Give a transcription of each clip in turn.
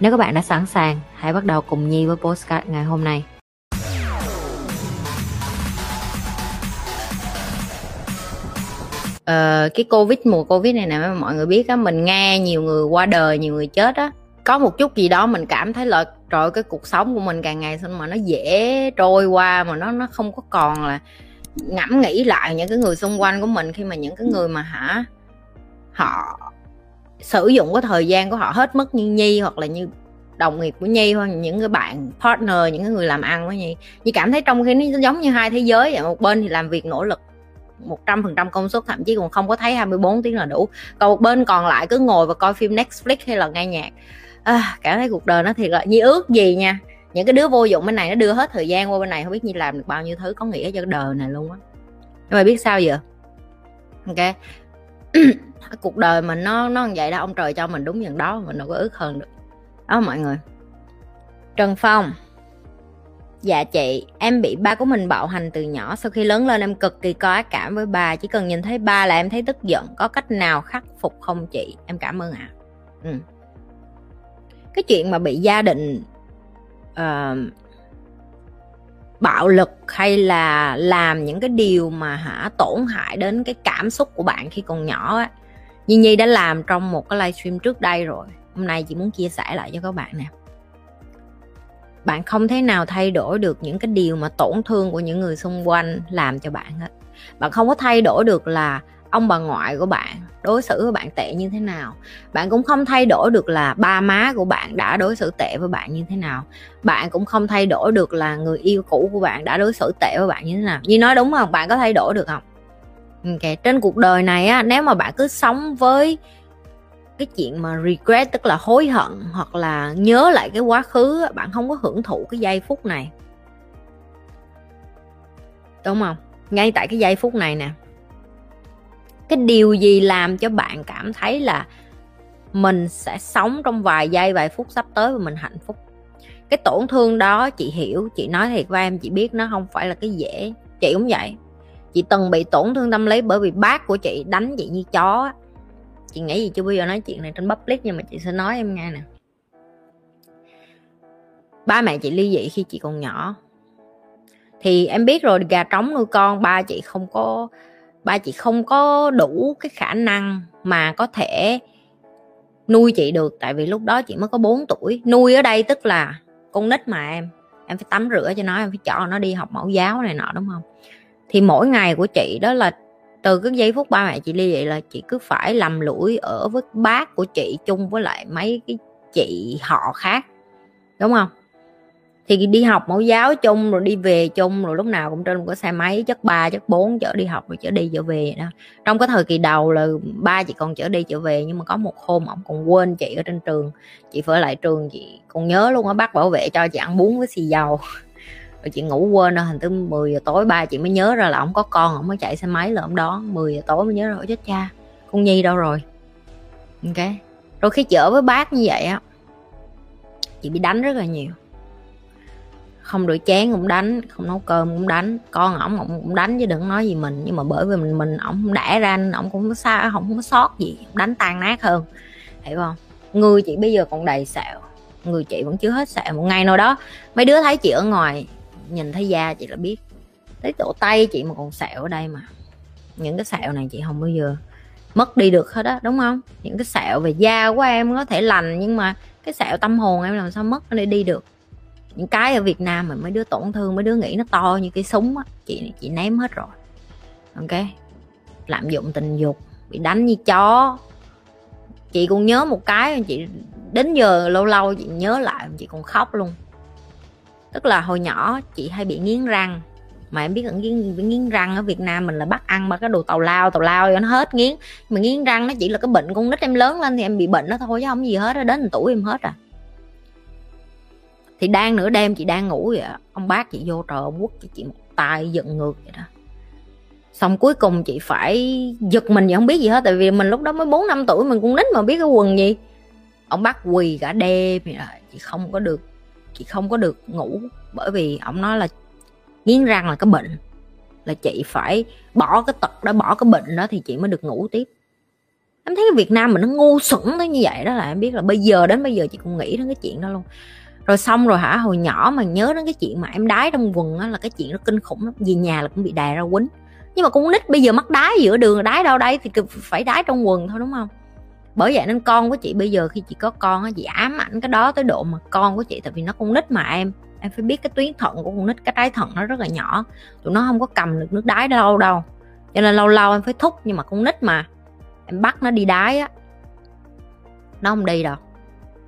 Nếu các bạn đã sẵn sàng, hãy bắt đầu cùng Nhi với postcard ngày hôm nay. Ờ, cái covid mùa covid này nè mọi người biết á mình nghe nhiều người qua đời nhiều người chết á có một chút gì đó mình cảm thấy là trời cái cuộc sống của mình càng ngày sao mà nó dễ trôi qua mà nó nó không có còn là ngẫm nghĩ lại những cái người xung quanh của mình khi mà những cái người mà hả họ sử dụng cái thời gian của họ hết mất như nhi hoặc là như đồng nghiệp của nhi hoặc những cái bạn partner những cái người làm ăn với nhi nhi cảm thấy trong khi nó giống như hai thế giới vậy một bên thì làm việc nỗ lực một trăm phần trăm công suất thậm chí còn không có thấy 24 tiếng là đủ còn một bên còn lại cứ ngồi và coi phim Netflix hay là nghe nhạc à, cảm thấy cuộc đời nó thiệt là như ước gì nha những cái đứa vô dụng bên này nó đưa hết thời gian qua bên này không biết như làm được bao nhiêu thứ có nghĩa cho đời này luôn á nhưng mà biết sao giờ ok cuộc đời mình nó nó như vậy đó ông trời cho mình đúngอย่างđó mình đâu có ước hơn được đó mọi người Trần Phong Dạ chị, em bị ba của mình bạo hành từ nhỏ Sau khi lớn lên em cực kỳ có ác cảm với ba Chỉ cần nhìn thấy ba là em thấy tức giận Có cách nào khắc phục không chị? Em cảm ơn ạ à. ừ. Cái chuyện mà bị gia đình uh, Bạo lực hay là làm những cái điều mà hả tổn hại đến cái cảm xúc của bạn khi còn nhỏ á Nhi Nhi đã làm trong một cái livestream trước đây rồi Hôm nay chị muốn chia sẻ lại cho các bạn nè. Bạn không thể nào thay đổi được những cái điều mà tổn thương của những người xung quanh làm cho bạn hết. Bạn không có thay đổi được là ông bà ngoại của bạn, đối xử với bạn tệ như thế nào. Bạn cũng không thay đổi được là ba má của bạn đã đối xử tệ với bạn như thế nào. Bạn cũng không thay đổi được là người yêu cũ của bạn đã đối xử tệ với bạn như thế nào. Như nói đúng không? Bạn có thay đổi được không? Ừ, ok trên cuộc đời này á, nếu mà bạn cứ sống với cái chuyện mà regret, tức là hối hận hoặc là nhớ lại cái quá khứ, bạn không có hưởng thụ cái giây phút này. Đúng không? Ngay tại cái giây phút này nè. Cái điều gì làm cho bạn cảm thấy là mình sẽ sống trong vài giây, vài phút sắp tới và mình hạnh phúc? Cái tổn thương đó, chị hiểu, chị nói thiệt với em, chị biết nó không phải là cái dễ. Chị cũng vậy. Chị từng bị tổn thương tâm lý bởi vì bác của chị đánh chị như chó chị nghĩ gì chưa? Bao giờ nói chuyện này trên public nhưng mà chị sẽ nói em nghe nè. Ba mẹ chị ly dị khi chị còn nhỏ. Thì em biết rồi, gà trống nuôi con, ba chị không có, ba chị không có đủ cái khả năng mà có thể nuôi chị được. Tại vì lúc đó chị mới có 4 tuổi. Nuôi ở đây tức là con nít mà em. Em phải tắm rửa cho nó, em phải cho nó đi học mẫu giáo này nọ, đúng không? Thì mỗi ngày của chị đó là từ cái giây phút ba mẹ chị ly vậy là chị cứ phải lầm lũi ở với bác của chị chung với lại mấy cái chị họ khác, đúng không? Thì đi học mẫu giáo chung rồi đi về chung rồi lúc nào cũng trên một cái xe máy, chất ba, chất bốn chở đi học rồi chở đi, chở về đó. Trong cái thời kỳ đầu là ba chị còn chở đi, chở về nhưng mà có một hôm ông còn quên chị ở trên trường. Chị phải lại trường chị, còn nhớ luôn á, bác bảo vệ cho chị ăn bún với xì dầu rồi chị ngủ quên rồi thành tới 10 giờ tối, ba chị mới nhớ ra là ông có con ông mới chạy xe máy là ông đón 10 giờ tối mới nhớ rồi chết cha, con nhi đâu rồi? Ok. Rồi khi chở với bác như vậy á, chị bị đánh rất là nhiều. Không rửa chén cũng đánh, không nấu cơm cũng đánh, con ổng ổng cũng đánh chứ đừng nói gì mình, nhưng mà bởi vì mình mình ổng đẻ ra ổng cũng có xa không có sót gì đánh tan nát hơn. Hiểu không? Người chị bây giờ còn đầy sẹo, người chị vẫn chưa hết sẹo. Một ngày nào đó, mấy đứa thấy chị ở ngoài nhìn thấy da chị là biết. Thấy tổ tay chị mà còn sẹo ở đây mà. Những cái sẹo này chị không bao giờ mất đi được hết á, đúng không? Những cái sẹo về da của em có thể lành nhưng mà cái sẹo tâm hồn em làm sao mất để đi được. Những cái ở Việt Nam mà mấy đứa tổn thương, mấy đứa nghĩ nó to như cái súng á, chị chị ném hết rồi. Ok? Lạm dụng tình dục, bị đánh như chó. Chị cũng nhớ một cái, chị đến giờ lâu lâu chị nhớ lại, chị còn khóc luôn tức là hồi nhỏ chị hay bị nghiến răng. Mà em biết là nghiến, nghiến răng ở Việt Nam mình là bắt ăn ba cái đồ tàu lao tàu lao cho nó hết nghiến. Mà nghiến răng nó chỉ là cái bệnh con nít em lớn lên thì em bị bệnh đó thôi chứ không gì hết đó đến tuổi em hết à. Thì đang nửa đêm chị đang ngủ vậy ông bác chị vô trời quất cho chị một tay giận ngược vậy đó. Xong cuối cùng chị phải giật mình vậy không biết gì hết tại vì mình lúc đó mới bốn năm tuổi mình cũng nít mà biết cái quần gì. Ông bác quỳ cả đêm vậy chị không có được chị không có được ngủ bởi vì ông nói là nghiến răng là cái bệnh. Là chị phải bỏ cái tật đó bỏ cái bệnh đó thì chị mới được ngủ tiếp. Em thấy cái Việt Nam mình nó ngu xuẩn tới như vậy đó là em biết là bây giờ, đến bây giờ chị cũng nghĩ đến cái chuyện đó luôn. Rồi xong rồi hả, hồi nhỏ mà nhớ đến cái chuyện mà em đái trong quần á là cái chuyện nó kinh khủng lắm. Về nhà là cũng bị đè ra quýnh. Nhưng mà con nít bây giờ mắc đái giữa đường đái đâu đây thì phải đái trong quần thôi, đúng không? Bởi vậy nên con của chị bây giờ khi chị có con á, chị ám ảnh cái đó tới độ mà con của chị, tại vì nó con nít mà em. Em phải biết cái tuyến thận của con nít, cái trái thận nó rất là nhỏ. Tụi nó không có cầm được nước đái đâu đâu. Cho nên lâu lâu em phải thúc nhưng mà con nít mà. Em bắt nó đi đái á. Nó không đi đâu.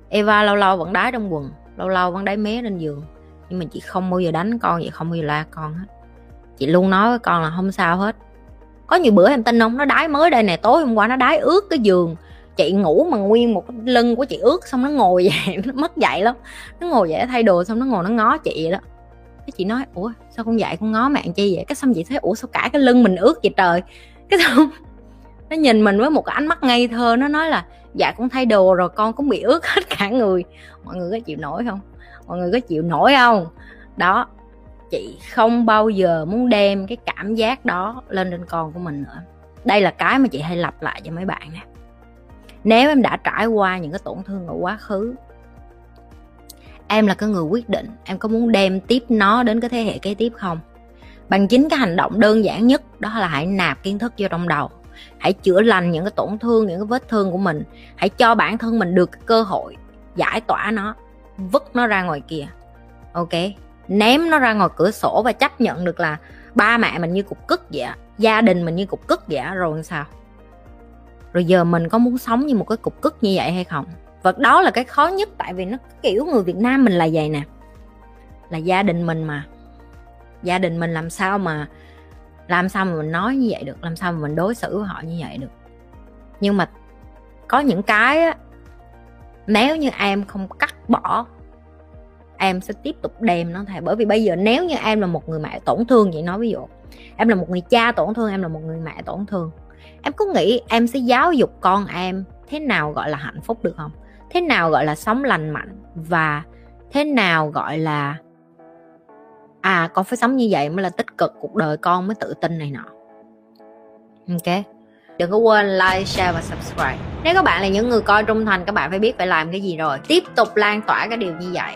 Eva lâu lâu vẫn đái trong quần, lâu lâu vẫn đái mé lên giường. Nhưng mà chị không bao giờ đánh con vậy không bao giờ la con hết. Chị luôn nói với con là không sao hết. Có nhiều bữa em tin không? Nó đái mới đây nè, tối hôm qua nó đái ướt cái giường chị ngủ mà nguyên một cái lưng của chị ướt, xong nó ngồi vậy nó mất dậy lắm. Nó ngồi dậy thay đồ, xong nó ngồi nó ngó chị vậy đó. Cái chị nói, ủa, sao con dạy con ngó mạng chi vậy? Cái xong chị thấy, ủa, sao cả cái lưng mình ướt vậy trời? Cái xong nó nhìn mình với một cái ánh mắt ngây thơ, nó nói là dạ con thay đồ rồi, con cũng bị ướt hết cả người. Mọi người có chịu nổi không? Mọi người có chịu nổi không? Đó, chị không bao giờ muốn đem cái cảm giác đó lên trên con của mình nữa. Đây là cái mà chị hay lặp lại cho mấy bạn nè nếu em đã trải qua những cái tổn thương ở quá khứ, em là cái người quyết định em có muốn đem tiếp nó đến cái thế hệ kế tiếp không. Bằng chính cái hành động đơn giản nhất, đó là hãy nạp kiến thức vô trong đầu. Hãy chữa lành những cái tổn thương, những cái vết thương của mình. Hãy cho bản thân mình được cơ hội giải tỏa nó, vứt nó ra ngoài kia ok? Ném nó ra ngoài cửa sổ và chấp nhận được là ba mẹ mình như cục cức vậy gia đình mình như cục cức vậy rồi sao? Rồi giờ mình có muốn sống như một cái cục cức như vậy hay không? Và đó là cái khó nhất tại vì nó kiểu người việt nam mình là vậy nè. Là gia đình mình mà. Gia đình mình làm sao mà làm sao mà mình nói như vậy được? Làm sao mà mình đối xử với họ như vậy được? Nhưng mà có những cái á nếu như em không cắt bỏ em sẽ tiếp tục đem nó thay, bởi vì bây giờ nếu như em là một người mẹ tổn thương vậy nói ví dụ em là một người cha tổn thương em là một người mẹ tổn thương em có nghĩ em sẽ giáo dục con em thế nào gọi là hạnh phúc được không? Thế nào gọi là sống lành mạnh và thế nào gọi là à con phải sống như vậy mới là tích cực cuộc đời con mới tự tin này nọ. Ok. Đừng có quên like, share và subscribe. Nếu các bạn là những người coi trung thành, các bạn phải biết phải làm cái gì rồi. Tiếp tục lan tỏa cái điều như vậy.